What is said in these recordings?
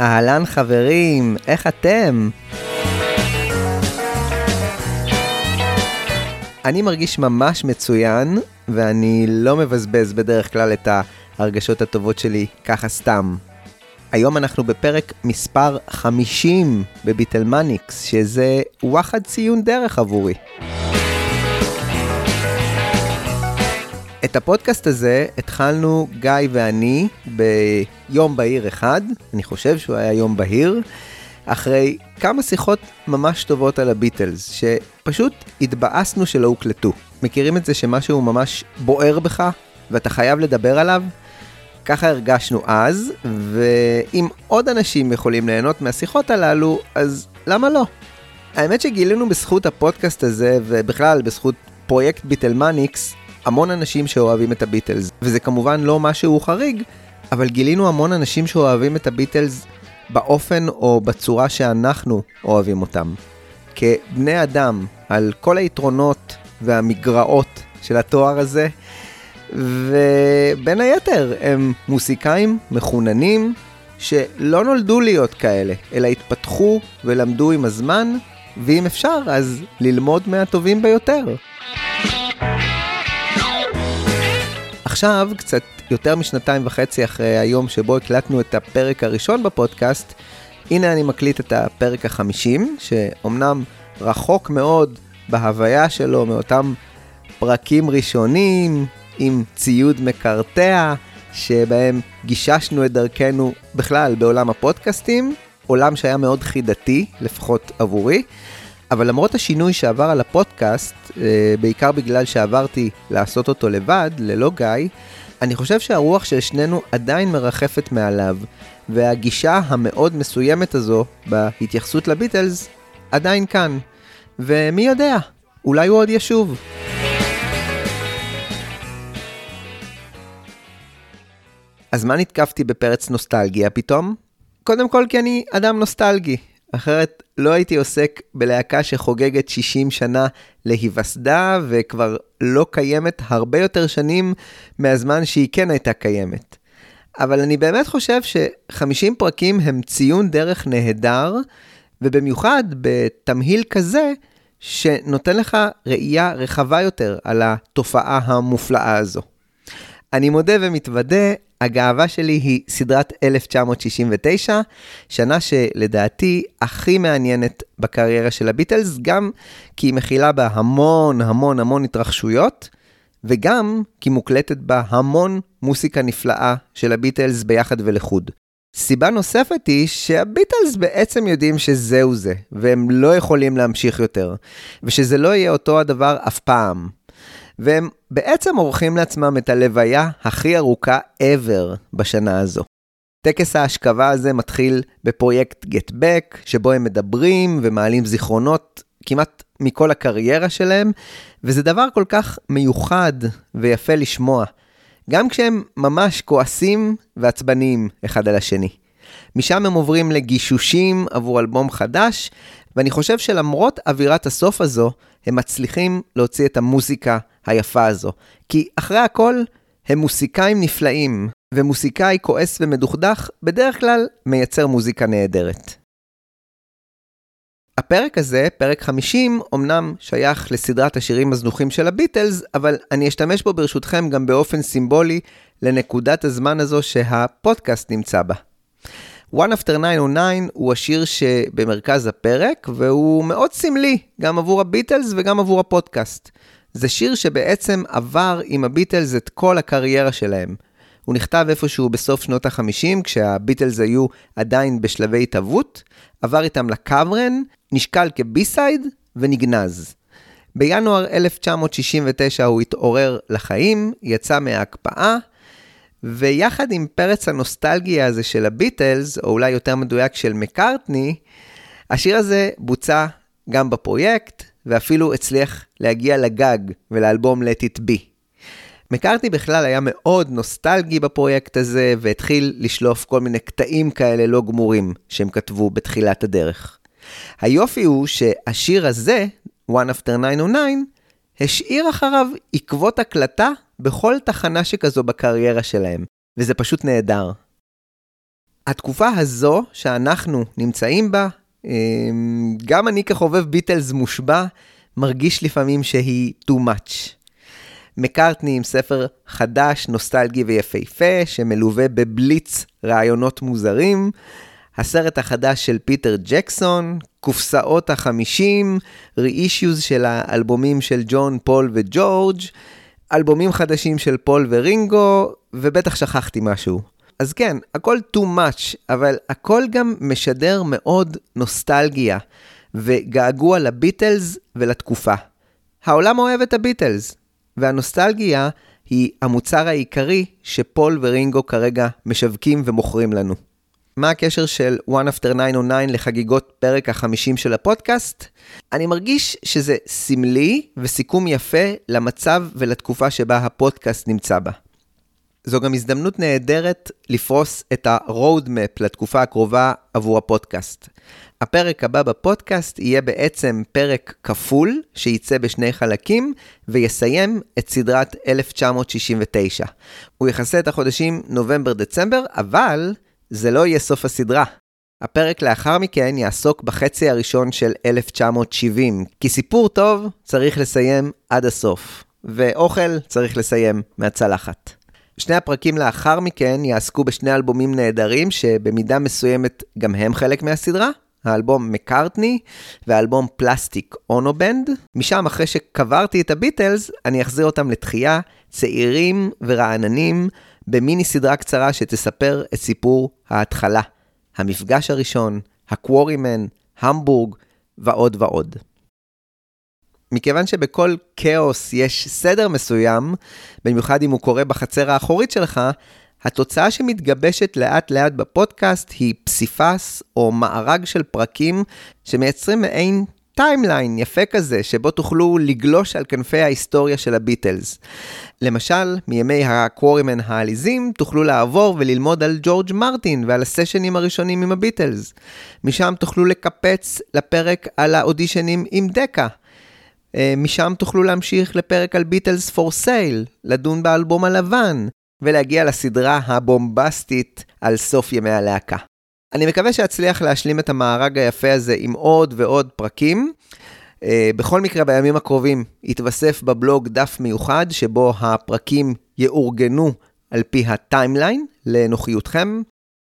אהלן חברים, איך אתם? אני מרגיש ממש מצוין, ואני לא מבזבז בדרך כלל את ההרגשות הטובות שלי ככה סתם. היום אנחנו בפרק מספר 50 בביטלמניקס, שזה וואחד ציון דרך עבורי. את הפודקאסט הזה התחלנו גיא ואני ביום בהיר אחד, אני חושב שהוא היה יום בהיר, אחרי כמה שיחות ממש טובות על הביטלס, שפשוט התבאסנו שלא הוקלטו. מכירים את זה שמשהו ממש בוער בך ואתה חייב לדבר עליו? ככה הרגשנו אז, ואם עוד אנשים יכולים ליהנות מהשיחות הללו, אז למה לא? האמת שגילינו בזכות הפודקאסט הזה, ובכלל בזכות פרויקט ביטלמניקס, המון אנשים שאוהבים את הביטלס, וזה כמובן לא משהו חריג, אבל גילינו המון אנשים שאוהבים את הביטלס באופן או בצורה שאנחנו אוהבים אותם. כבני אדם, על כל היתרונות והמגרעות של התואר הזה, ובין היתר הם מוסיקאים מחוננים שלא נולדו להיות כאלה, אלא התפתחו ולמדו עם הזמן, ואם אפשר, אז ללמוד מהטובים ביותר. עכשיו, קצת יותר משנתיים וחצי אחרי היום שבו הקלטנו את הפרק הראשון בפודקאסט, הנה אני מקליט את הפרק החמישים, שאומנם רחוק מאוד בהוויה שלו מאותם פרקים ראשונים, עם ציוד מקרטע, שבהם גיששנו את דרכנו בכלל בעולם הפודקאסטים, עולם שהיה מאוד חידתי, לפחות עבורי. אבל למרות השינוי שעבר על הפודקאסט, אה, בעיקר בגלל שעברתי לעשות אותו לבד, ללא גיא, אני חושב שהרוח של שנינו עדיין מרחפת מעליו, והגישה המאוד מסוימת הזו בהתייחסות לביטלס עדיין כאן. ומי יודע, אולי הוא עוד ישוב. אז מה נתקפתי בפרץ נוסטלגיה פתאום? קודם כל כי אני אדם נוסטלגי, אחרת לא הייתי עוסק בלהקה שחוגגת 60 שנה להיווסדה וכבר לא קיימת הרבה יותר שנים מהזמן שהיא כן הייתה קיימת. אבל אני באמת חושב ש-50 פרקים הם ציון דרך נהדר, ובמיוחד בתמהיל כזה, שנותן לך ראייה רחבה יותר על התופעה המופלאה הזו. אני מודה ומתוודה, הגאווה שלי היא סדרת 1969, שנה שלדעתי הכי מעניינת בקריירה של הביטלס, גם כי היא מכילה בה המון המון המון התרחשויות, וגם כי מוקלטת בה המון מוסיקה נפלאה של הביטלס ביחד ולחוד. סיבה נוספת היא שהביטלס בעצם יודעים שזהו זה, והם לא יכולים להמשיך יותר, ושזה לא יהיה אותו הדבר אף פעם. והם בעצם עורכים לעצמם את הלוויה הכי ארוכה ever בשנה הזו. טקס ההשכבה הזה מתחיל בפרויקט Get Back, שבו הם מדברים ומעלים זיכרונות כמעט מכל הקריירה שלהם, וזה דבר כל כך מיוחד ויפה לשמוע, גם כשהם ממש כועסים ועצבניים אחד על השני. משם הם עוברים לגישושים עבור אלבום חדש, ואני חושב שלמרות אווירת הסוף הזו, הם מצליחים להוציא את המוזיקה היפה הזו. כי אחרי הכל, הם מוסיקאים נפלאים, ומוסיקאי כועס ומדוכדך בדרך כלל מייצר מוזיקה נהדרת. הפרק הזה, פרק 50, אמנם שייך לסדרת השירים הזנוחים של הביטלס, אבל אני אשתמש בו ברשותכם גם באופן סימבולי לנקודת הזמן הזו שהפודקאסט נמצא בה. One After 909 הוא השיר שבמרכז הפרק, והוא מאוד סמלי, גם עבור הביטלס וגם עבור הפודקאסט. זה שיר שבעצם עבר עם הביטלס את כל הקריירה שלהם. הוא נכתב איפשהו בסוף שנות ה-50, כשהביטלס היו עדיין בשלבי התהוות, עבר איתם לקברן, נשקל כבי-סייד ונגנז. בינואר 1969 הוא התעורר לחיים, יצא מההקפאה, ויחד עם פרץ הנוסטלגיה הזה של הביטלס, או אולי יותר מדויק של מקארטני, השיר הזה בוצע גם בפרויקט, ואפילו הצליח להגיע לגג ולאלבום Let It Be. מקארטני בכלל היה מאוד נוסטלגי בפרויקט הזה, והתחיל לשלוף כל מיני קטעים כאלה לא גמורים שהם כתבו בתחילת הדרך. היופי הוא שהשיר הזה, One After 909, השאיר אחריו עקבות הקלטה בכל תחנה שכזו בקריירה שלהם, וזה פשוט נהדר. התקופה הזו שאנחנו נמצאים בה, אמ, גם אני כחובב ביטלס מושבע, מרגיש לפעמים שהיא too much. מקארטני עם ספר חדש, נוסטלגי ויפהפה, שמלווה בבליץ רעיונות מוזרים. הסרט החדש של פיטר ג'קסון, קופסאות החמישים, reissues של האלבומים של ג'ון, פול וג'ורג', אלבומים חדשים של פול ורינגו, ובטח שכחתי משהו. אז כן, הכל too much, אבל הכל גם משדר מאוד נוסטלגיה וגעגוע לביטלס ולתקופה. העולם אוהב את הביטלס, והנוסטלגיה היא המוצר העיקרי שפול ורינגו כרגע משווקים ומוכרים לנו. מה הקשר של One After 909 לחגיגות פרק ה-50 של הפודקאסט? אני מרגיש שזה סמלי וסיכום יפה למצב ולתקופה שבה הפודקאסט נמצא בה. זו גם הזדמנות נהדרת לפרוס את ה-road map לתקופה הקרובה עבור הפודקאסט. הפרק הבא בפודקאסט יהיה בעצם פרק כפול, שייצא בשני חלקים, ויסיים את סדרת 1969. הוא יכסה את החודשים נובמבר-דצמבר, אבל זה לא יהיה סוף הסדרה. הפרק לאחר מכן יעסוק בחצי הראשון של 1970, כי סיפור טוב צריך לסיים עד הסוף, ואוכל צריך לסיים מהצלחת. שני הפרקים לאחר מכן יעסקו בשני אלבומים נהדרים, שבמידה מסוימת גם הם חלק מהסדרה, האלבום מקארטני והאלבום פלסטיק אונובנד. משם, אחרי שקברתי את הביטלס, אני אחזיר אותם לתחייה, צעירים ורעננים, במיני סדרה קצרה שתספר את סיפור ההתחלה, המפגש הראשון, הקוורימן, המבורג ועוד ועוד. מכיוון שבכל כאוס יש סדר מסוים, במיוחד אם הוא קורה בחצר האחורית שלך, התוצאה שמתגבשת לאט לאט בפודקאסט היא פסיפס או מארג של פרקים שמייצרים מעין timeline יפה כזה, שבו תוכלו לגלוש על כנפי ההיסטוריה של הביטלס. למשל, מימי הקוורימן העליזים, תוכלו לעבור וללמוד על ג'ורג' מרטין ועל הסשנים הראשונים עם הביטלס. משם תוכלו לקפץ לפרק על האודישנים עם דקה. אה, משם תוכלו להמשיך לפרק על Beatles for Sale, לדון באלבום הלבן, ולהגיע לסדרה הבומבסטית על סוף ימי הלהקה. אני מקווה שאצליח להשלים את המארג היפה הזה עם עוד ועוד פרקים. אה, בכל מקרה, בימים הקרובים יתווסף בבלוג דף מיוחד, שבו הפרקים יאורגנו על פי ה timeline לנוחיותכם.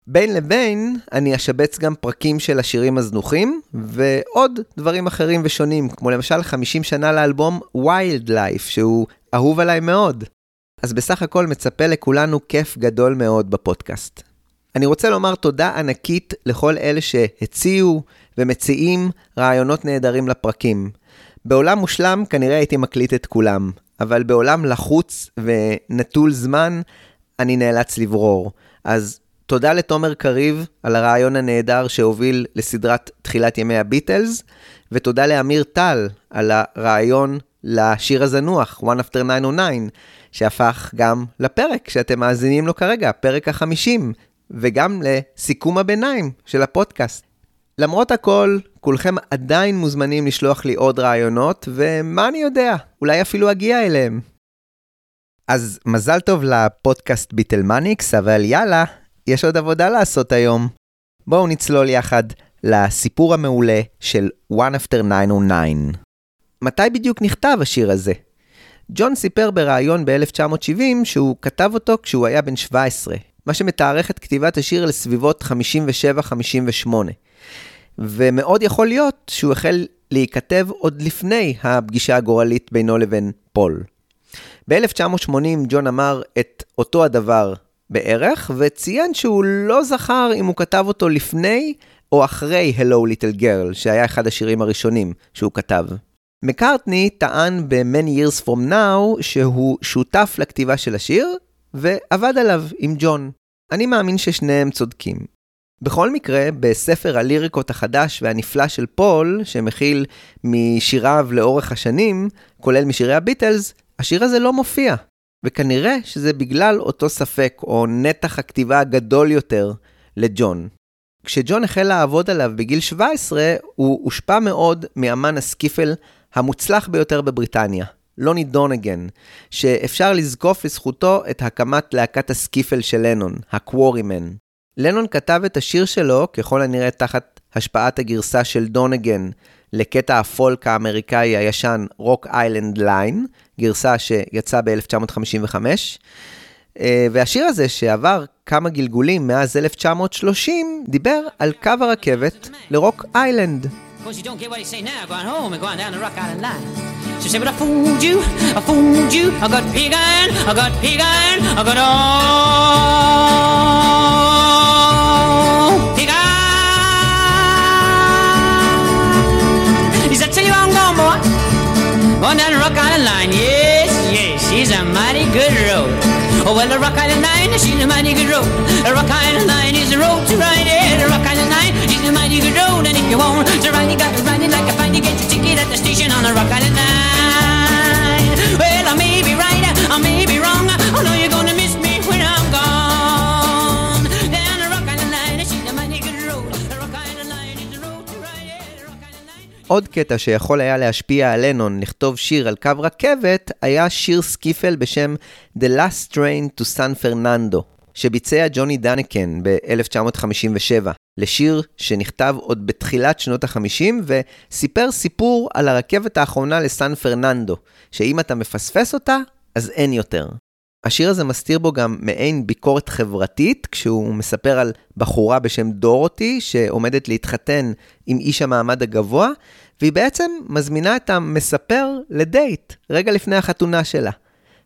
בין לבין, אני אשבץ גם פרקים של השירים הזנוחים, ועוד דברים אחרים ושונים, כמו למשל 50 שנה לאלבום Wild Life, שהוא אהוב עליי מאוד. אז בסך הכל מצפה לכולנו כיף גדול מאוד בפודקאסט. אני רוצה לומר תודה ענקית לכל אלה שהציעו ומציעים רעיונות נהדרים לפרקים. בעולם מושלם כנראה הייתי מקליט את כולם, אבל בעולם לחוץ ונטול זמן, אני נאלץ לברור. אז תודה לתומר קריב על הרעיון הנהדר שהוביל לסדרת תחילת ימי הביטלס, ותודה לאמיר טל על הרעיון לשיר הזנוח, One After 909, שהפך גם לפרק שאתם מאזינים לו כרגע, פרק החמישים, וגם לסיכום הביניים של הפודקאסט. למרות הכל, כולכם עדיין מוזמנים לשלוח לי עוד רעיונות, ומה אני יודע, אולי אפילו אגיע אליהם. אז מזל טוב לפודקאסט ביטלמניקס, אבל יאללה, יש עוד עבודה לעשות היום. בואו נצלול יחד לסיפור המעולה של One After 909. מתי בדיוק נכתב השיר הזה? ג'ון סיפר בריאיון ב-1970 שהוא כתב אותו כשהוא היה בן 17, מה שמתארך את כתיבת השיר לסביבות 57-58. ומאוד יכול להיות שהוא החל להיכתב עוד לפני הפגישה הגורלית בינו לבין פול. ב-1980 ג'ון אמר את אותו הדבר בערך, וציין שהוא לא זכר אם הוא כתב אותו לפני או אחרי Hello Little Girl, שהיה אחד השירים הראשונים שהוא כתב. מקארטני טען ב-Many Years From Now שהוא שותף לכתיבה של השיר, ועבד עליו עם ג'ון. אני מאמין ששניהם צודקים. בכל מקרה, בספר הליריקות החדש והנפלא של פול, שמכיל משיריו לאורך השנים, כולל משירי הביטלס, השיר הזה לא מופיע. וכנראה שזה בגלל אותו ספק, או נתח הכתיבה הגדול יותר לג'ון. כשג'ון החל לעבוד עליו בגיל 17, הוא הושפע מאוד מאמן הסקיפל המוצלח ביותר בבריטניה, לוני דונגן, שאפשר לזקוף לזכותו את הקמת להקת הסקיפל של לנון, הקוורימן. לנון כתב את השיר שלו, ככל הנראה תחת השפעת הגרסה של דונגן, לקטע הפולק האמריקאי הישן Rock Island Line, גרסה שיצאה ב-1955. אה, והשיר הזה, שעבר כמה גלגולים מאז 1930, דיבר על קו הרכבת לרוק איילנד. Course, you don't get what he's say now, going home and going down the Rock Island line. She said, but I fooled you, I fooled you, I got pig iron, I got pig iron, I got all pig iron. He said, tell you I'm going, boy, going down the Rock Island line. Yes, yes, she's a mighty good road. Oh, well, the Rock Island line, she's a mighty good road. The Rock Island line is the road to ride it. The Rock Island line, she's a mighty good road. You want to ride it, got to ride it like a find. You get your ticket at the station on the Rock Island line. Well, I may be right, I may be wrong. I know you're gonna miss me when I'm gone. Down the Rock Island line, she's a mighty good road. The Rock Island line is the road to ride. The. עוד קטע שיכול היה להשפיע על לנון לכתוב שיר על קו רכבת, היה שיר סקיפל בשם The Last Train to San Fernando, שביצע ג'וני דנקן ב-1957, לשיר שנכתב עוד בתחילת שנות ה-50 וסיפר סיפור על הרכבת האחרונה לסן פרננדו, שאם אתה מפספס אותה, אז אין יותר. השיר הזה מסתיר בו גם מעין ביקורת חברתית, כשהוא מספר על בחורה בשם דורותי, שעומדת להתחתן עם איש המעמד הגבוה, והיא בעצם מזמינה את המספר לדייט, רגע לפני החתונה שלה.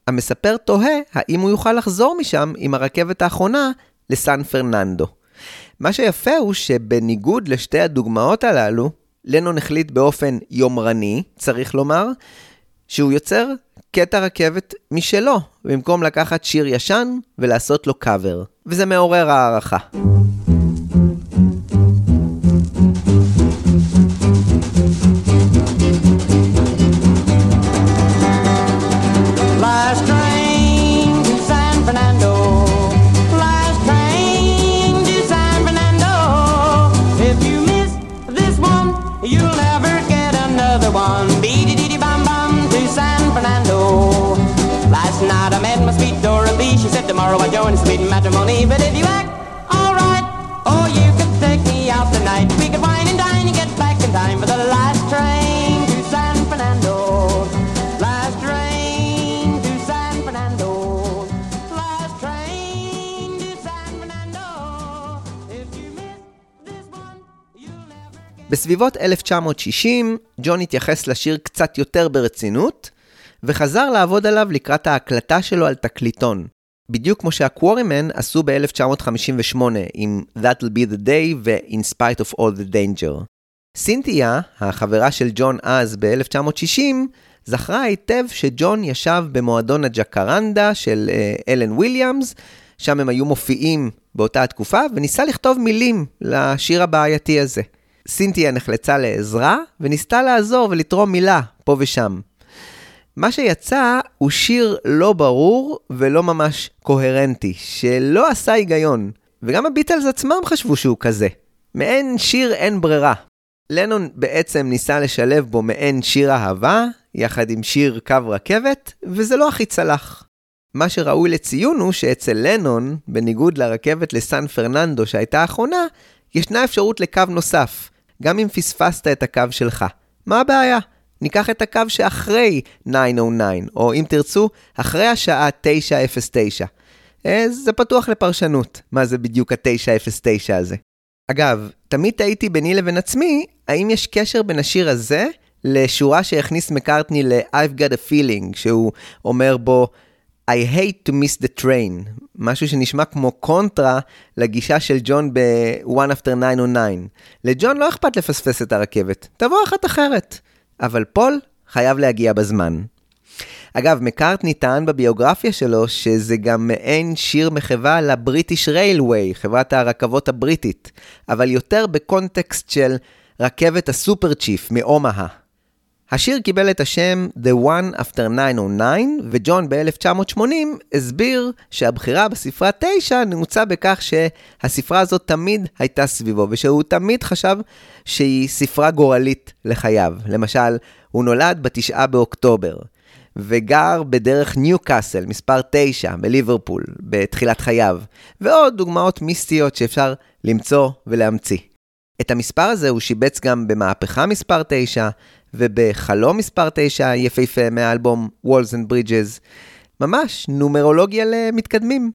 המספר תוהה האם הוא יוכל לחזור משם עם הרכבת האחרונה לסן פרננדו. מה שיפה הוא שבניגוד לשתי הדוגמאות הללו, לנון החליט באופן יומרני, צריך לומר, שהוא יוצר קטע רכבת משלו, במקום לקחת שיר ישן ולעשות לו קאבר. וזה מעורר הערכה. Matrimony. But if you act alright, oh, you could take me out tonight. We could wine and dine and get back in time for the last train to San Fernando. Last train to San Fernando. Last train to San Fernando. If you miss this one, you'll never... בסביבות 1960, ג'ון התייחס לשיר קצת יותר ברצינות, וחזר לעבוד עליו לקראת ההקלטה שלו על תקליטון. בדיוק כמו שהקוורימן עשו ב-1958 עם That'll be the day ו-In spite of all the danger. סינתיה, החברה של ג'ון אז ב-1960, זכרה היטב שג'ון ישב במועדון הג'קרנדה של uh, אלן וויליאמס, שם הם היו מופיעים באותה התקופה, וניסה לכתוב מילים לשיר הבעייתי הזה. סינתיה נחלצה לעזרה, וניסתה לעזור ולתרום מילה פה ושם. מה שיצא הוא שיר לא ברור ולא ממש קוהרנטי, שלא עשה היגיון. וגם הביטלס עצמם חשבו שהוא כזה. מעין שיר אין ברירה. לנון בעצם ניסה לשלב בו מעין שיר אהבה, יחד עם שיר קו רכבת, וזה לא הכי צלח. מה שראוי לציון הוא שאצל לנון, בניגוד לרכבת לסן פרננדו שהייתה האחרונה, ישנה אפשרות לקו נוסף, גם אם פספסת את הקו שלך. מה הבעיה? ניקח את הקו שאחרי 909, או אם תרצו, אחרי השעה 909. אה, זה פתוח לפרשנות, מה זה בדיוק ה-909 הזה. אגב, תמיד תהיתי ביני לבין עצמי, האם יש קשר בין השיר הזה לשורה שהכניס מקארטני ל-I've got a feeling, שהוא אומר בו, I hate to miss the train, משהו שנשמע כמו קונטרה לגישה של ג'ון ב-One After 909. לג'ון לא אכפת לפספס את הרכבת, תבוא אחת אחרת. אבל פול חייב להגיע בזמן. אגב, מקארטני טען בביוגרפיה שלו שזה גם מעין שיר מחווה לבריטיש ריילווי, חברת הרכבות הבריטית, אבל יותר בקונטקסט של רכבת הסופר צ'יף מאומהה. השיר קיבל את השם The One After 909, וג'ון ב-1980 הסביר שהבחירה בספרה 9 נעוצה בכך שהספרה הזאת תמיד הייתה סביבו, ושהוא תמיד חשב שהיא ספרה גורלית לחייו. למשל, הוא נולד בתשעה באוקטובר. וגר בדרך ניו קאסל, מספר 9, בליברפול, בתחילת חייו, ועוד דוגמאות מיסטיות שאפשר למצוא ולהמציא. את המספר הזה הוא שיבץ גם במהפכה מספר 9, ובחלום מספר 9 יפהפה מהאלבום Walls and Bridges. ממש נומרולוגיה למתקדמים.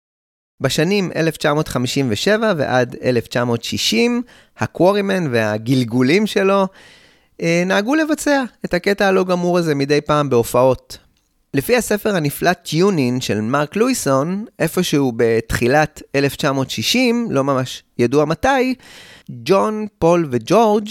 בשנים 1957 ועד 1960, הקוורימן והגלגולים שלו אה, נהגו לבצע את הקטע הלא גמור הזה מדי פעם בהופעות. לפי הספר הנפלא Tune In של מרק לואיסון, איפשהו בתחילת 1960, לא ממש ידוע מתי, ג'ון, פול וג'ורג'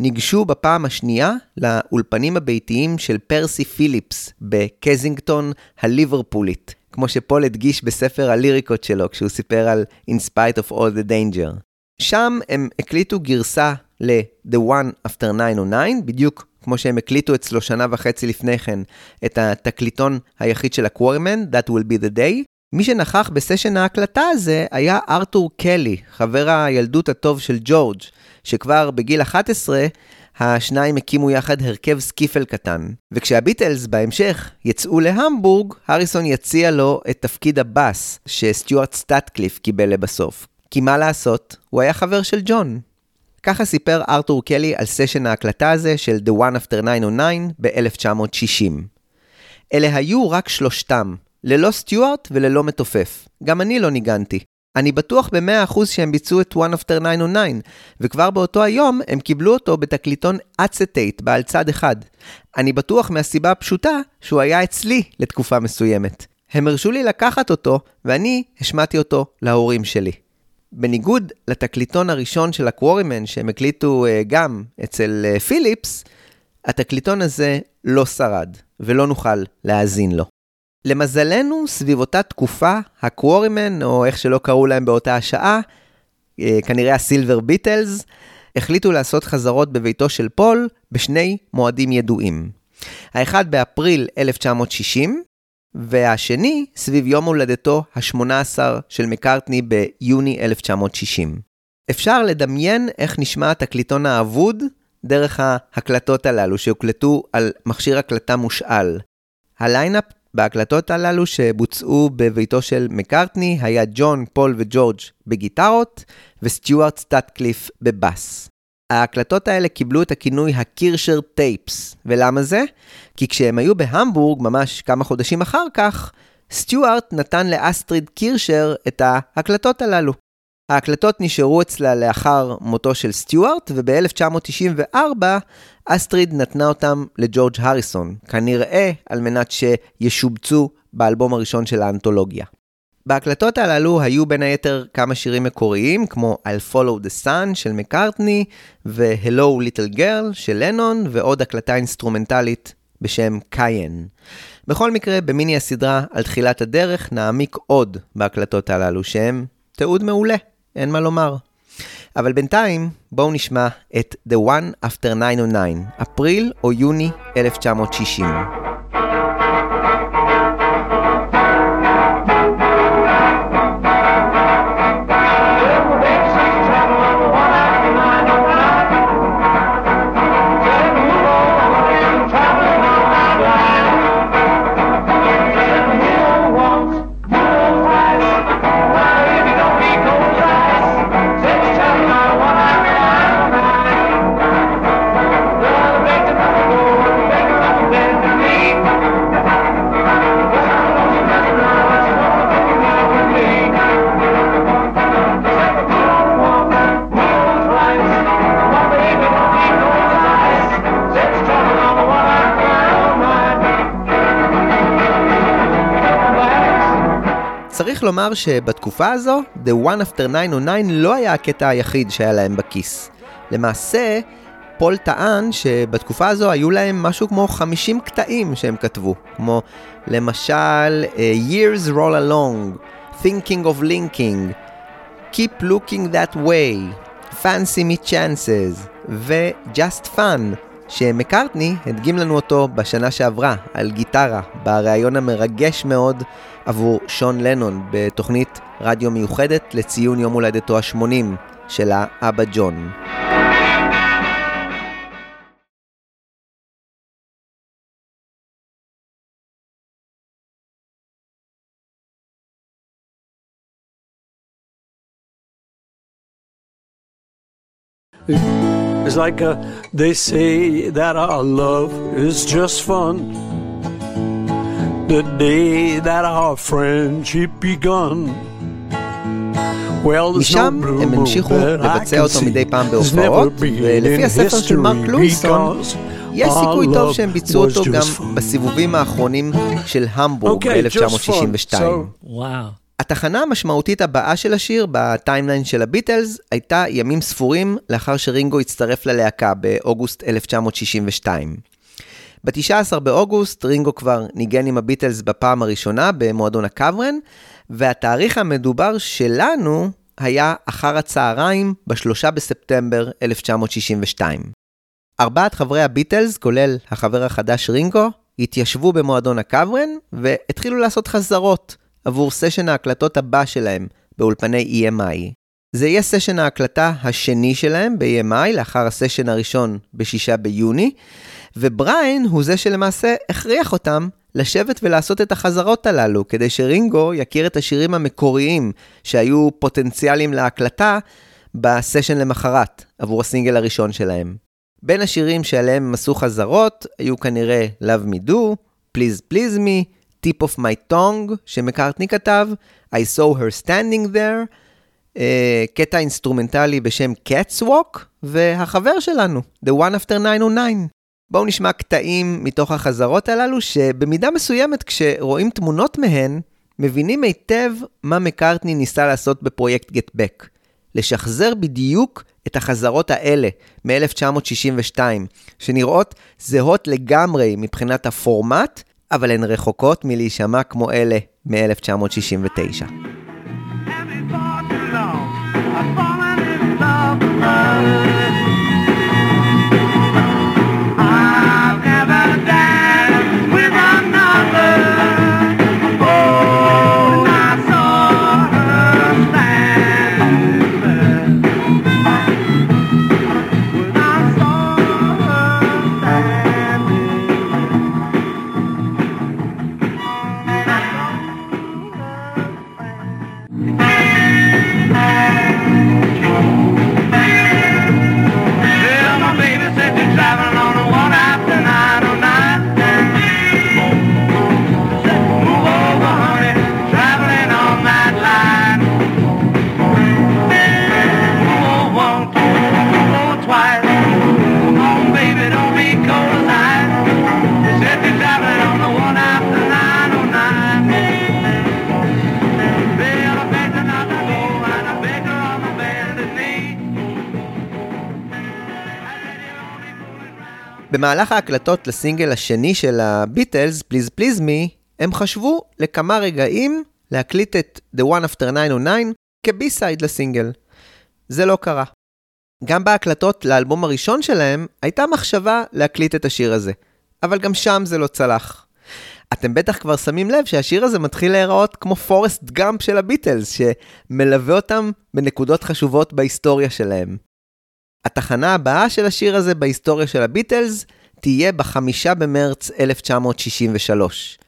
ניגשו בפעם השנייה לאולפנים הביתיים של פרסי פיליפס בקנזינגטון הליברפולית, כמו שפול הדגיש בספר הליריקות שלו כשהוא סיפר על In Spite of All the Danger. שם הם הקליטו גרסה ל-The One After 909, בדיוק כמו שהם הקליטו אצלו שנה וחצי לפני כן את התקליטון היחיד של הקוורימן, That will be the day. מי שנכח בסשן ההקלטה הזה היה ארתור קלי, חבר הילדות הטוב של ג'ורג', שכבר בגיל 11 השניים הקימו יחד הרכב סקיפל קטן. וכשהביטלס בהמשך יצאו להמבורג, הריסון יציע לו את תפקיד הבאס שסטיוארט סאטקליף קיבל לבסוף. כי מה לעשות, הוא היה חבר של ג'ון. ככה סיפר ארתור קלי על סשן ההקלטה הזה של The One After 909 ב-1960. אלה היו רק שלושתם, ללא סטיוארט וללא מתופף. גם אני לא ניגנתי. אני בטוח ב-100% שהם ביצעו את One After 909, וכבר באותו היום הם קיבלו אותו בתקליטון אצטייט בעל צד אחד. אני בטוח מהסיבה הפשוטה שהוא היה אצלי לתקופה מסוימת. הם הרשו לי לקחת אותו, ואני השמעתי אותו להורים שלי. בניגוד לתקליטון הראשון של הקוורימן, שהם הקליטו uh, גם אצל פיליפס, התקליטון הזה לא שרד, ולא נוכל להאזין לו. למזלנו, סביב אותה תקופה, הקוורימן, או איך שלא קראו להם באותה השעה, uh, כנראה הסילבר ביטלס, החליטו לעשות חזרות בביתו של פול בשני מועדים ידועים. האחד באפריל 1960, והשני סביב יום הולדתו ה-18 של מקארטני ביוני 1960. אפשר לדמיין איך נשמע התקליטון האבוד דרך ההקלטות הללו שהוקלטו על מכשיר הקלטה מושאל. ה line-up בהקלטות הללו שבוצעו בביתו של מקארטני היה ג'ון, פול וג'ורג' בגיטרות וסטיוארט סאטקליף בבאס. ההקלטות האלה קיבלו את הכינוי ה Kirchherr Tapes. ולמה זה? כי כשהם היו בהמבורג, ממש כמה חודשים אחר כך, סטיוארט נתן לאסטריד קירשר את ההקלטות הללו. ההקלטות נשארו אצלה לאחר מותו של סטיוארט, וב-1994 אסטריד נתנה אותם לג'ורג' הריסון, כנראה על מנת שישובצו באלבום הראשון של האנתולוגיה. בהקלטות הללו היו בין היתר כמה שירים מקוריים, כמו I'll Follow the Sun של מקארטני, ו-Hello Little Girl של לנון, ועוד הקלטה אינסטרומנטלית בשם קיין. בכל מקרה, במיני הסדרה על תחילת הדרך נעמיק עוד בהקלטות הללו, שהם תיעוד מעולה, אין מה לומר. אבל בינתיים, בואו נשמע את The One After 909, אפריל או יוני 1960. לומר שבתקופה הזו, The One After 909 לא היה הקטע היחיד שהיה להם בכיס. למעשה, פול טען שבתקופה הזו היו להם משהו כמו 50 קטעים שהם כתבו, כמו למשל uh, Years Roll Along, Thinking of Linking, Keep Looking That Way, Fancy Me Chances ו-Just Fun, שמקארטני הדגים לנו אותו בשנה שעברה על גיטרה, בריאיון המרגש מאוד עבור שון לנון בתוכנית רדיו מיוחדת לציון יום הולדתו ה-80 של האבא ג'ון. It's like a, they say that our love is just fun. The day that our friendship begun. משם הם המשיכו לבצע אותו מדי פעם בהופעות, ולפי הספר של מרק לויסון, יש סיכוי טוב שהם ביצעו אותו גם בסיבובים האחרונים של המבורג ב-1962. וואו. התחנה המשמעותית הבאה של השיר בטיימליין של הביטלס הייתה ימים ספורים לאחר שרינגו הצטרף ללהקה באוגוסט 1962. ב-19 באוגוסט רינגו כבר ניגן עם הביטלס בפעם הראשונה במועדון הקוורן, והתאריך המדובר שלנו היה אחר הצהריים ב-3 בספטמבר 1962. ארבעת חברי הביטלס, כולל החבר החדש רינגו, התיישבו במועדון הקוורן והתחילו לעשות חזרות עבור סשן ההקלטות הבא שלהם באולפני EMI. זה יהיה סשן ההקלטה השני שלהם ב-EMI לאחר הסשן הראשון ב-6 ביוני, ובריין הוא זה שלמעשה הכריח אותם לשבת ולעשות את החזרות הללו, כדי שרינגו יכיר את השירים המקוריים שהיו פוטנציאליים להקלטה בסשן למחרת, עבור הסינגל הראשון שלהם. בין השירים שעליהם הם עשו חזרות, היו כנראה Love Me Do, Please Please Me, Tip of My Tongue, שמקארטני כתב, I saw her standing there, uh, קטע אינסטרומנטלי בשם Cats Walk, והחבר שלנו, The One After 909. בואו נשמע קטעים מתוך החזרות הללו, שבמידה מסוימת כשרואים תמונות מהן, מבינים היטב מה מקארטני ניסה לעשות בפרויקט Back. לשחזר בדיוק את החזרות האלה מ-1962, שנראות זהות לגמרי מבחינת הפורמט, אבל הן רחוקות מלהישמע כמו אלה מ-1969. במהלך ההקלטות לסינגל השני של הביטלס, Please Please Me, הם חשבו לכמה רגעים להקליט את The One After 909 כ B-side לסינגל. זה לא קרה. גם בהקלטות לאלבום הראשון שלהם, הייתה מחשבה להקליט את השיר הזה, אבל גם שם זה לא צלח. אתם בטח כבר שמים לב שהשיר הזה מתחיל להיראות כמו פורסט גאמפ של הביטלס, שמלווה אותם בנקודות חשובות בהיסטוריה שלהם. התחנה הבאה של השיר הזה בהיסטוריה של הביטלס תהיה בחמישה במרץ 1963.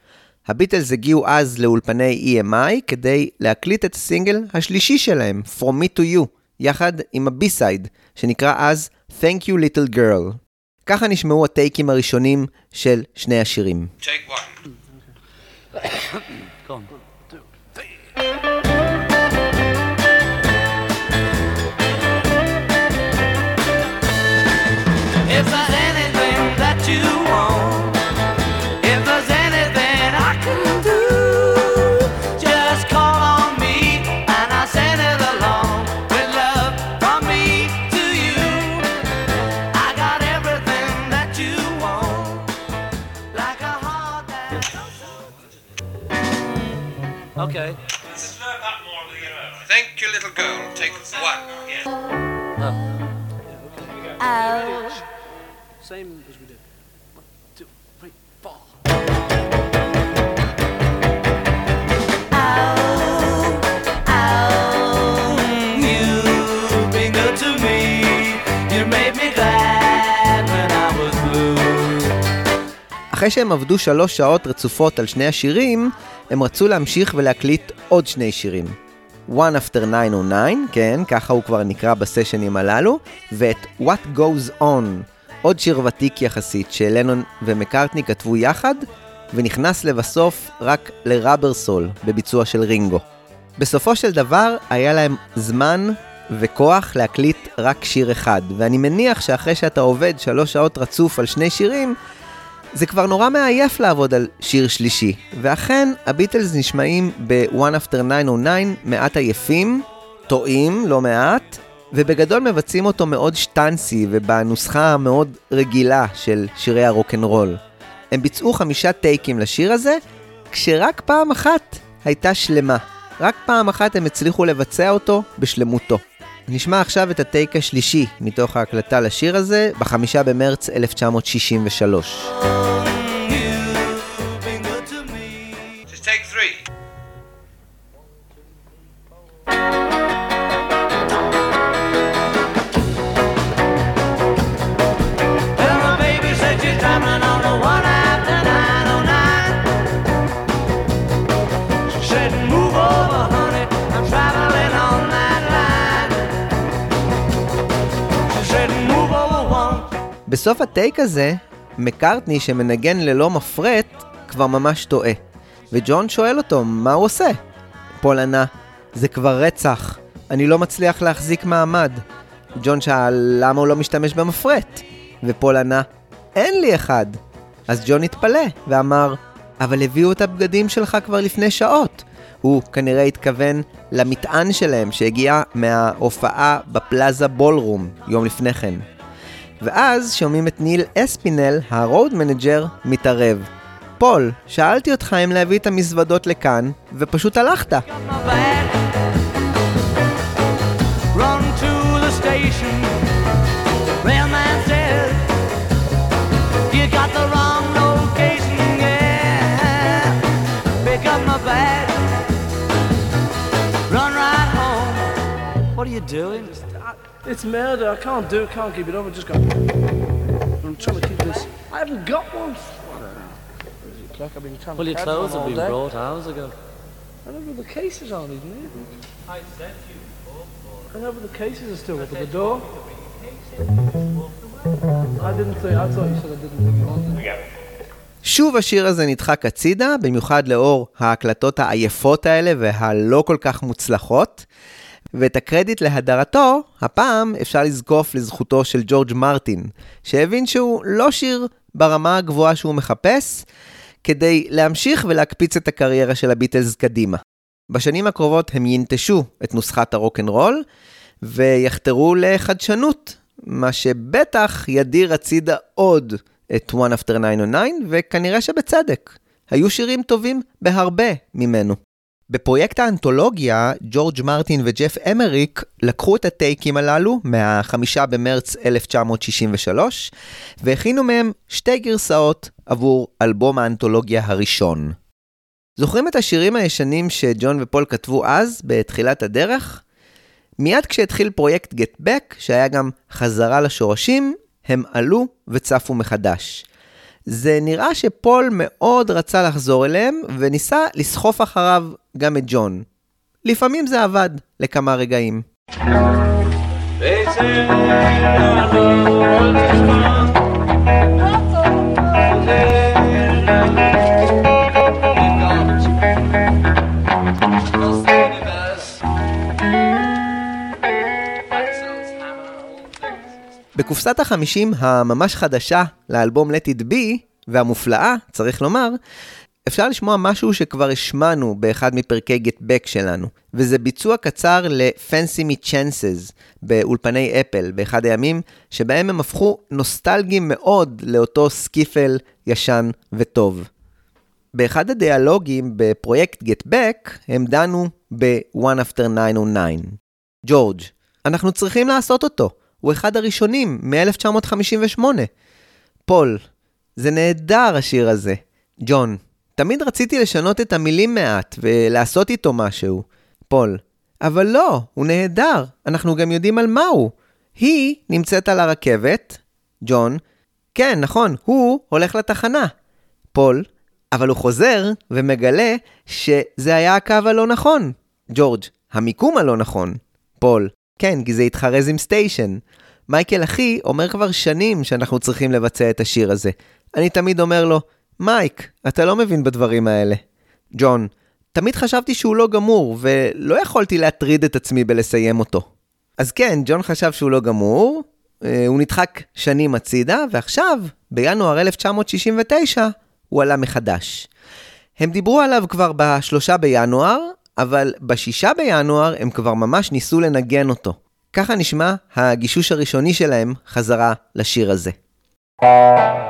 הביטלס הגיעו אז לאולפני EMI כדי להקליט את הסינגל השלישי שלהם, From Me to You, יחד עם ה B-side, שנקרא אז Thank You Little Girl. ככה נשמעו הטייקים הראשונים של שני השירים. Take one. Okay. Thank you, little girl. Take one. Yeah. Oh. oh. Same אחרי שהם עבדו שלוש שעות רצופות על שני השירים, הם רצו להמשיך ולהקליט עוד שני שירים. One After 909, כן, ככה הוא כבר נקרא בסשנים הללו, ואת What Goes On, עוד שיר ותיק יחסית שלנון ומקארטני כתבו יחד, ונכנס לבסוף רק לראבר סול בביצוע של רינגו. בסופו של דבר היה להם זמן וכוח להקליט רק שיר אחד, ואני מניח שאחרי שאתה עובד שלוש שעות רצוף על שני שירים, זה כבר נורא מעייף לעבוד על שיר שלישי, ואכן הביטלס נשמעים ב-One After 909 מעט עייפים, טועים לא מעט, ובגדול מבצעים אותו מאוד שטנסי ובנוסחה המאוד רגילה של שירי הרוקנרול. הם ביצעו חמישה טייקים לשיר הזה, כשרק פעם אחת הייתה שלמה. רק פעם אחת הם הצליחו לבצע אותו בשלמותו. נשמע עכשיו את הטייק השלישי מתוך ההקלטה לשיר הזה, בחמישה במרץ 1963. בסוף הטייק הזה, מקארטני שמנגן ללא מפרט, כבר ממש טועה. וג'ון שואל אותו, מה הוא עושה? פול ענה, זה כבר רצח, אני לא מצליח להחזיק מעמד. ג'ון שאל, למה הוא לא משתמש במפרט? ופול ענה, אין לי אחד. אז ג'ון התפלא, ואמר, אבל הביאו את הבגדים שלך כבר לפני שעות. הוא כנראה התכוון למטען שלהם שהגיע מההופעה בפלאזה בולרום יום לפני כן. ואז שומעים את ניל אספינל, ה road manager, מתערב. פול, שאלתי אותך אם להביא את המזוודות לכאן, ופשוט הלכת. What are you doing? It's murder. I can't do it. Can't keep it up. I just got. I'm trying to keep this. I haven't got one. Like I've been trying Well, to your catch clothes have been day. brought hours ago. I know where the cases are, isn't it? I sent you I know, but the cases are still up at the door. I didn't think. I thought you said I didn't think you wanted. שוב השיר הזה נדחק הצידה, במיוחד לאור ההקלטות העייפות האלה והלא כל כך מוצלחות. ואת הקרדיט להדרתו, הפעם אפשר לזקוף לזכותו של ג'ורג' מרטין, שהבין שהוא לא שיר ברמה הגבוהה שהוא מחפש, כדי להמשיך ולהקפיץ את הקריירה של הביטלס קדימה. בשנים הקרובות הם ינטשו את נוסחת הרוקנרול, ויחתרו לחדשנות, מה שבטח ידיר הצידה עוד את One After 909, וכנראה שבצדק. היו שירים טובים בהרבה ממנו. בפרויקט האנתולוגיה, ג'ורג' מרטין וג'ף אמריק לקחו את הטייקים הללו מה-5 במרץ 1963, והכינו מהם שתי גרסאות עבור אלבום האנתולוגיה הראשון. זוכרים את השירים הישנים שג'ון ופול כתבו אז, בתחילת הדרך? מיד כשהתחיל פרויקט Get Back, שהיה גם חזרה לשורשים, הם עלו וצפו מחדש. זה נראה שפול מאוד רצה לחזור אליהם, וניסה לסחוף אחריו גם את ג'ון. לפעמים זה עבד לכמה רגעים. בקופסת החמישים הממש חדשה לאלבום Let It Be, והמופלאה, צריך לומר, אפשר לשמוע משהו שכבר השמענו באחד מפרקי Get Back שלנו, וזה ביצוע קצר ל-Fancy Me Chances באולפני אפל, באחד הימים שבהם הם הפכו נוסטלגיים מאוד לאותו סקיפל ישן וטוב. באחד הדיאלוגים בפרויקט Get Back, הם דנו ב-One After 909. ג'ורג', אנחנו צריכים לעשות אותו. הוא אחד הראשונים, מ-1958. פול, זה נהדר השיר הזה. ג'ון, תמיד רציתי לשנות את המילים מעט ולעשות איתו משהו. פול, אבל לא, הוא נהדר, אנחנו גם יודעים על מה הוא. היא נמצאת על הרכבת. ג'ון, כן, נכון, הוא הולך לתחנה. פול, אבל הוא חוזר ומגלה שזה היה הקו הלא נכון. ג'ורג', המיקום הלא נכון. פול, כן, כי זה התחרז עם station. מייקל אחי אומר כבר שנים שאנחנו צריכים לבצע את השיר הזה. אני תמיד אומר לו, מייק, אתה לא מבין בדברים האלה. ג'ון, תמיד חשבתי שהוא לא גמור, ולא יכולתי להטריד את עצמי בלסיים אותו. אז כן, ג'ון חשב שהוא לא גמור, אה, הוא נדחק שנים הצידה, ועכשיו, בינואר 1969, הוא עלה מחדש. הם דיברו עליו כבר בשלושה בינואר, אבל בשישה בינואר הם כבר ממש ניסו לנגן אותו. ככה נשמע הגישוש הראשוני שלהם חזרה לשיר הזה. Baby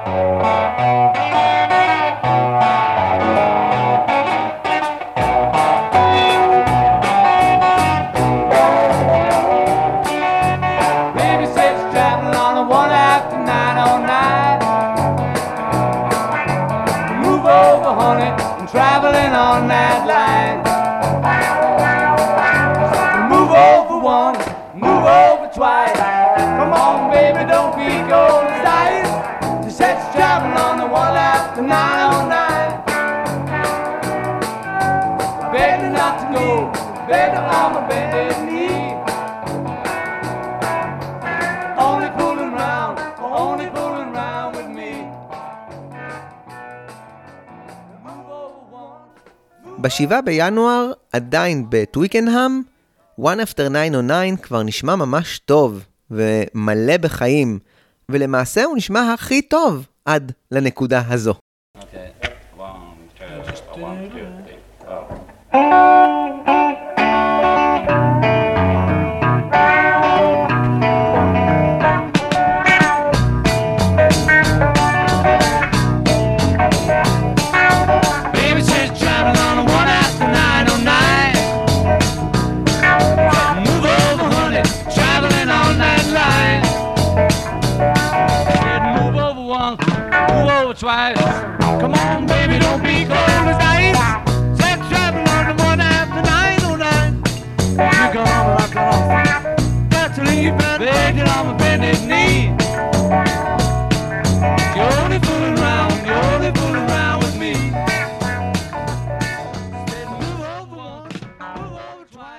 go, her on my bended knee. Only fooling round, only fooling round with me. Move over one. בשבעה בינואר, עדיין בטוויקנהאם, One After 909 כבר נשמע ממש טוב ומלא בחיים, ולמעשה הוא נשמע הכי טוב עד לנקודה הזו. Okay. One, two, one, two, Thank you.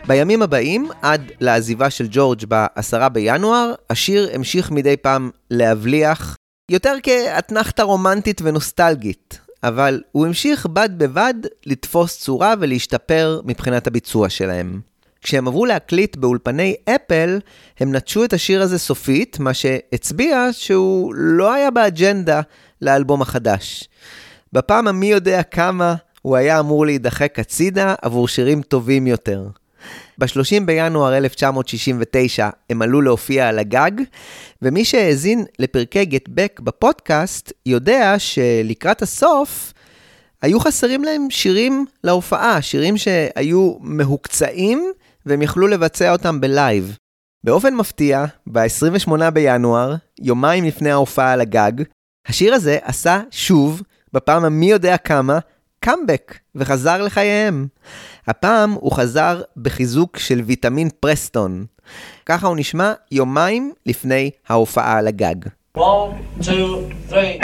בימים הבאים, עד לעזיבה של ג'ורג' ב-10 בינואר, השיר המשיך מדי פעם להבליח, יותר כאתנחתה רומנטית ונוסטלגית, אבל הוא המשיך בד בבד לתפוס צורה ולהשתפר מבחינת הביצוע שלהם. כשהם עברו להקליט באולפני אפל, הם נטשו את השיר הזה סופית, מה שהצביע שהוא לא היה באג'נדה לאלבום החדש. בפעם המי יודע כמה הוא היה אמור להידחק הצידה עבור שירים טובים יותר. ב-30 בינואר 1969 הם עלו להופיע על הגג, ומי שהאזין לפרקי גט בק בפודקאסט יודע שלקראת הסוף היו חסרים להם שירים להופעה, שירים שהיו מהוקצעים והם יכלו לבצע אותם בלייב. באופן מפתיע, ב-28 בינואר, יומיים לפני ההופעה על הגג, השיר הזה עשה שוב, בפעם המי יודע כמה, קאמבק, וחזר לחייהם. הפעם הוא חזר בחיזוק של ויטמין פרסטון. ככה הוא נשמע יומיים לפני ההופעה על הגג. One, two, three.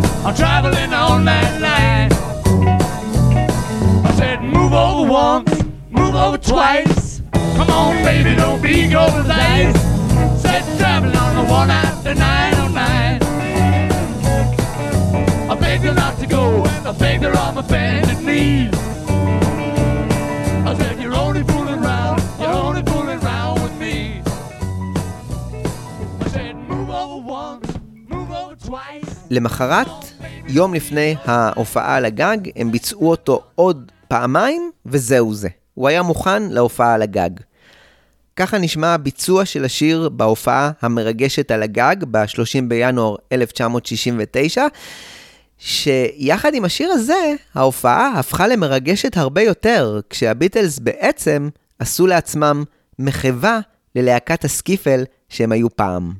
Over, I'm traveling on that line. I said, move over once, move over twice. Come on, baby, don't be gold as ice. Said, traveling on the one after 909. I begged her not to go, and I begged her on my bended knees. למחרת, יום לפני ההופעה על הגג, הם ביצעו אותו עוד פעמיים, וזהו זה. הוא היה מוכן להופעה על הגג. ככה נשמע הביצוע של השיר בהופעה המרגשת על הגג ב-30 בינואר 1969, שיחד עם השיר הזה, ההופעה הפכה למרגשת הרבה יותר, כשהביטלס בעצם עשו לעצמם מחווה ללהקת הסקיפל שהם היו פעם.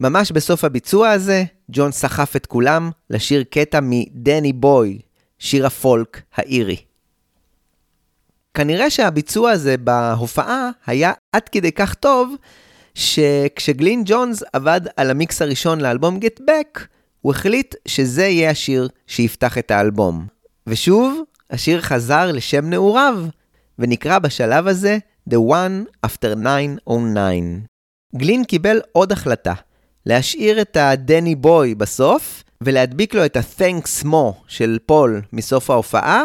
ממש בסוף הביצוע הזה, ג'ון סחף את כולם לשיר קטע מדני בוי, שיר הפולק האירי. כנראה שהביצוע הזה בהופעה היה עד כדי כך טוב, שכשגלין ג'ונס עבד על המיקס הראשון לאלבום Get Back, הוא החליט שזה יהיה השיר שיפתח את האלבום. ושוב, השיר חזר לשם נעוריו, ונקרא בשלב הזה The One After 909. גלין קיבל עוד החלטה, להשאיר את הדני בוי בסוף, ולהדביק לו את ה-Thanks Mo של פול מסוף ההופעה,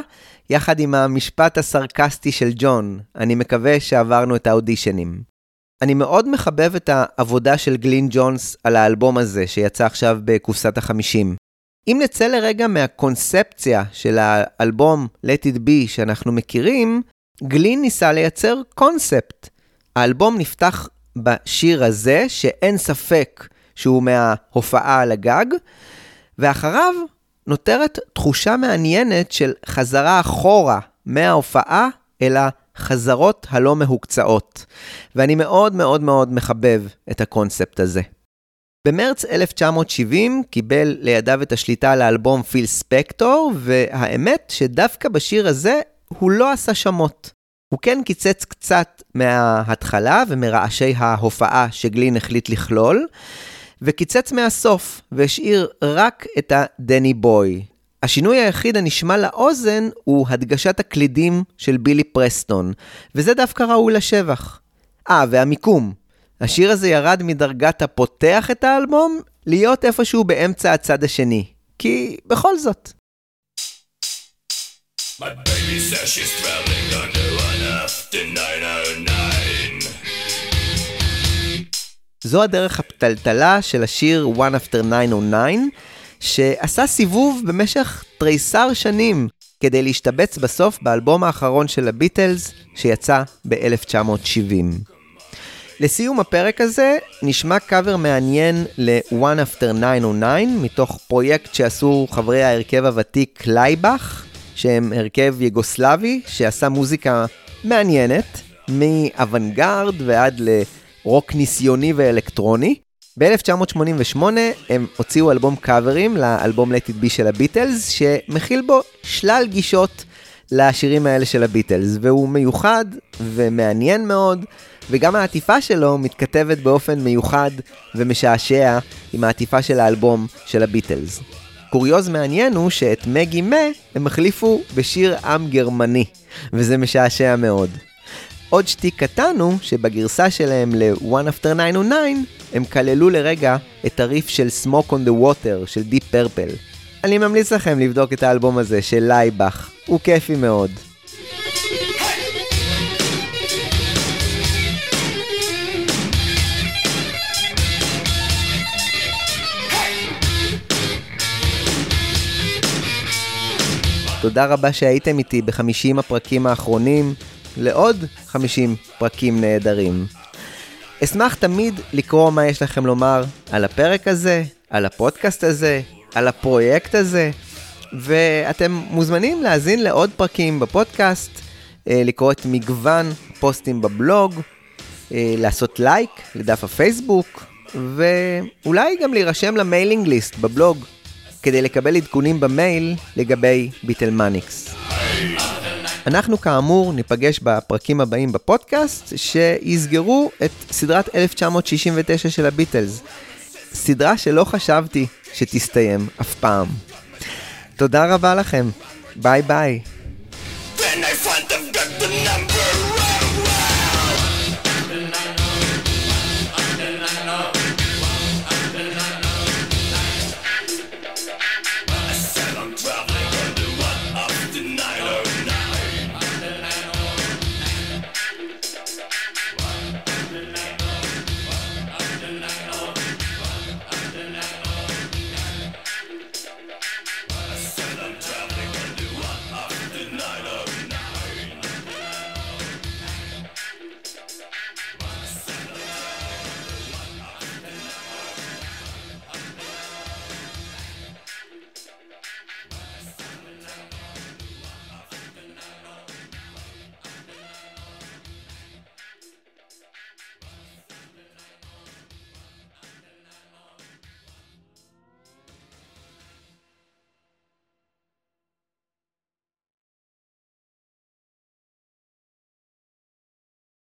יחד עם המשפט הסרקסטי של ג'ון. אני מקווה שעברנו את האודישנים. אני מאוד מחבב את העבודה של גלין ג'ונס על האלבום הזה, שיצא עכשיו בקופסת החמישים. אם נצא לרגע מהקונספציה של האלבום Let It Be שאנחנו מכירים, גלין ניסה לייצר קונספט. האלבום נפתח בשיר הזה, שאין ספק שהוא מההופעה על הגג, ואחריו נותרת תחושה מעניינת של חזרה אחורה מההופעה אל החזרות הלא מהוקצעות. ואני מאוד מאוד מאוד מחבב את הקונספט הזה. במרץ 1970 קיבל לידיו את השליטה על האלבום פיל ספקטור, והאמת שדווקא בשיר הזה הוא לא עשה שמות. הוא כן קיצץ קצת מההתחלה ומרעשי ההופעה שגלין החליט לכלול, וקיצץ מהסוף, והשאיר רק את הדני בוי. השינוי היחיד הנשמע לאוזן הוא הדגשת הקלידים של בילי פרסטון, וזה דווקא ראוי לשבח. אה, והמיקום. השיר הזה ירד מדרגת הפותח את האלבום להיות איפשהו באמצע הצד השני. כי בכל זאת. My baby says she's traveling under one after 909. זו הדרך הפתלתלה של השיר One After 909, שעשה סיבוב במשך תריסר שנים כדי להשתבץ בסוף באלבום האחרון של הביטלס, שיצא ב-1970. לסיום הפרק הזה, נשמע קאבר מעניין ל-One After 909, מתוך פרויקט שעשו חברי ההרכב הוותיק לייבך, שהם הרכב יוגוסלבי, שעשה מוזיקה מעניינת, מאוונגרד ועד לרוק ניסיוני ואלקטרוני. ב-1988 הם הוציאו אלבום קאברים לאלבום Let It Be של הביטלס, שמכיל בו שלל גישות לשירים האלה של הביטלס, והוא מיוחד ומעניין מאוד, וגם העטיפה שלו מתכתבת באופן מיוחד ומשעשע עם העטיפה של האלבום של הביטלס. קוריוז מעניין הוא שאת מגי מה הם החליפו בשיר עם גרמני, וזה משעשע מאוד. עוד שתיק קטן הוא שבגרסה שלהם ל-One After 909 הם כללו לרגע את הריף של Smoke on the Water של Deep Purple. אני ממליץ לכם לבדוק את האלבום הזה של לייבך, הוא כיפי מאוד. תודה רבה שהייתם איתי בחמישים הפרקים האחרונים לעוד חמישים פרקים נהדרים. אשמח תמיד לקרוא מה יש לכם לומר על הפרק הזה, על הפודקאסט הזה, על הפרויקט הזה, ואתם מוזמנים להאזין לעוד פרקים בפודקאסט, אה, לקרוא את מגוון פוסטים בבלוג, אה, לעשות לייק לדף הפייסבוק, ואולי גם להירשם ל mailing list בבלוג כדי לקבל עדכונים במייל לגבי ביטלמניקס. אנחנו כאמור ניפגש בפרקים הבאים בפודקאסט שיסגרו את סדרת 1969 של הביטלס. סדרה שלא חשבתי שתסתיים אף פעם. תודה רבה לכם, ביי ביי.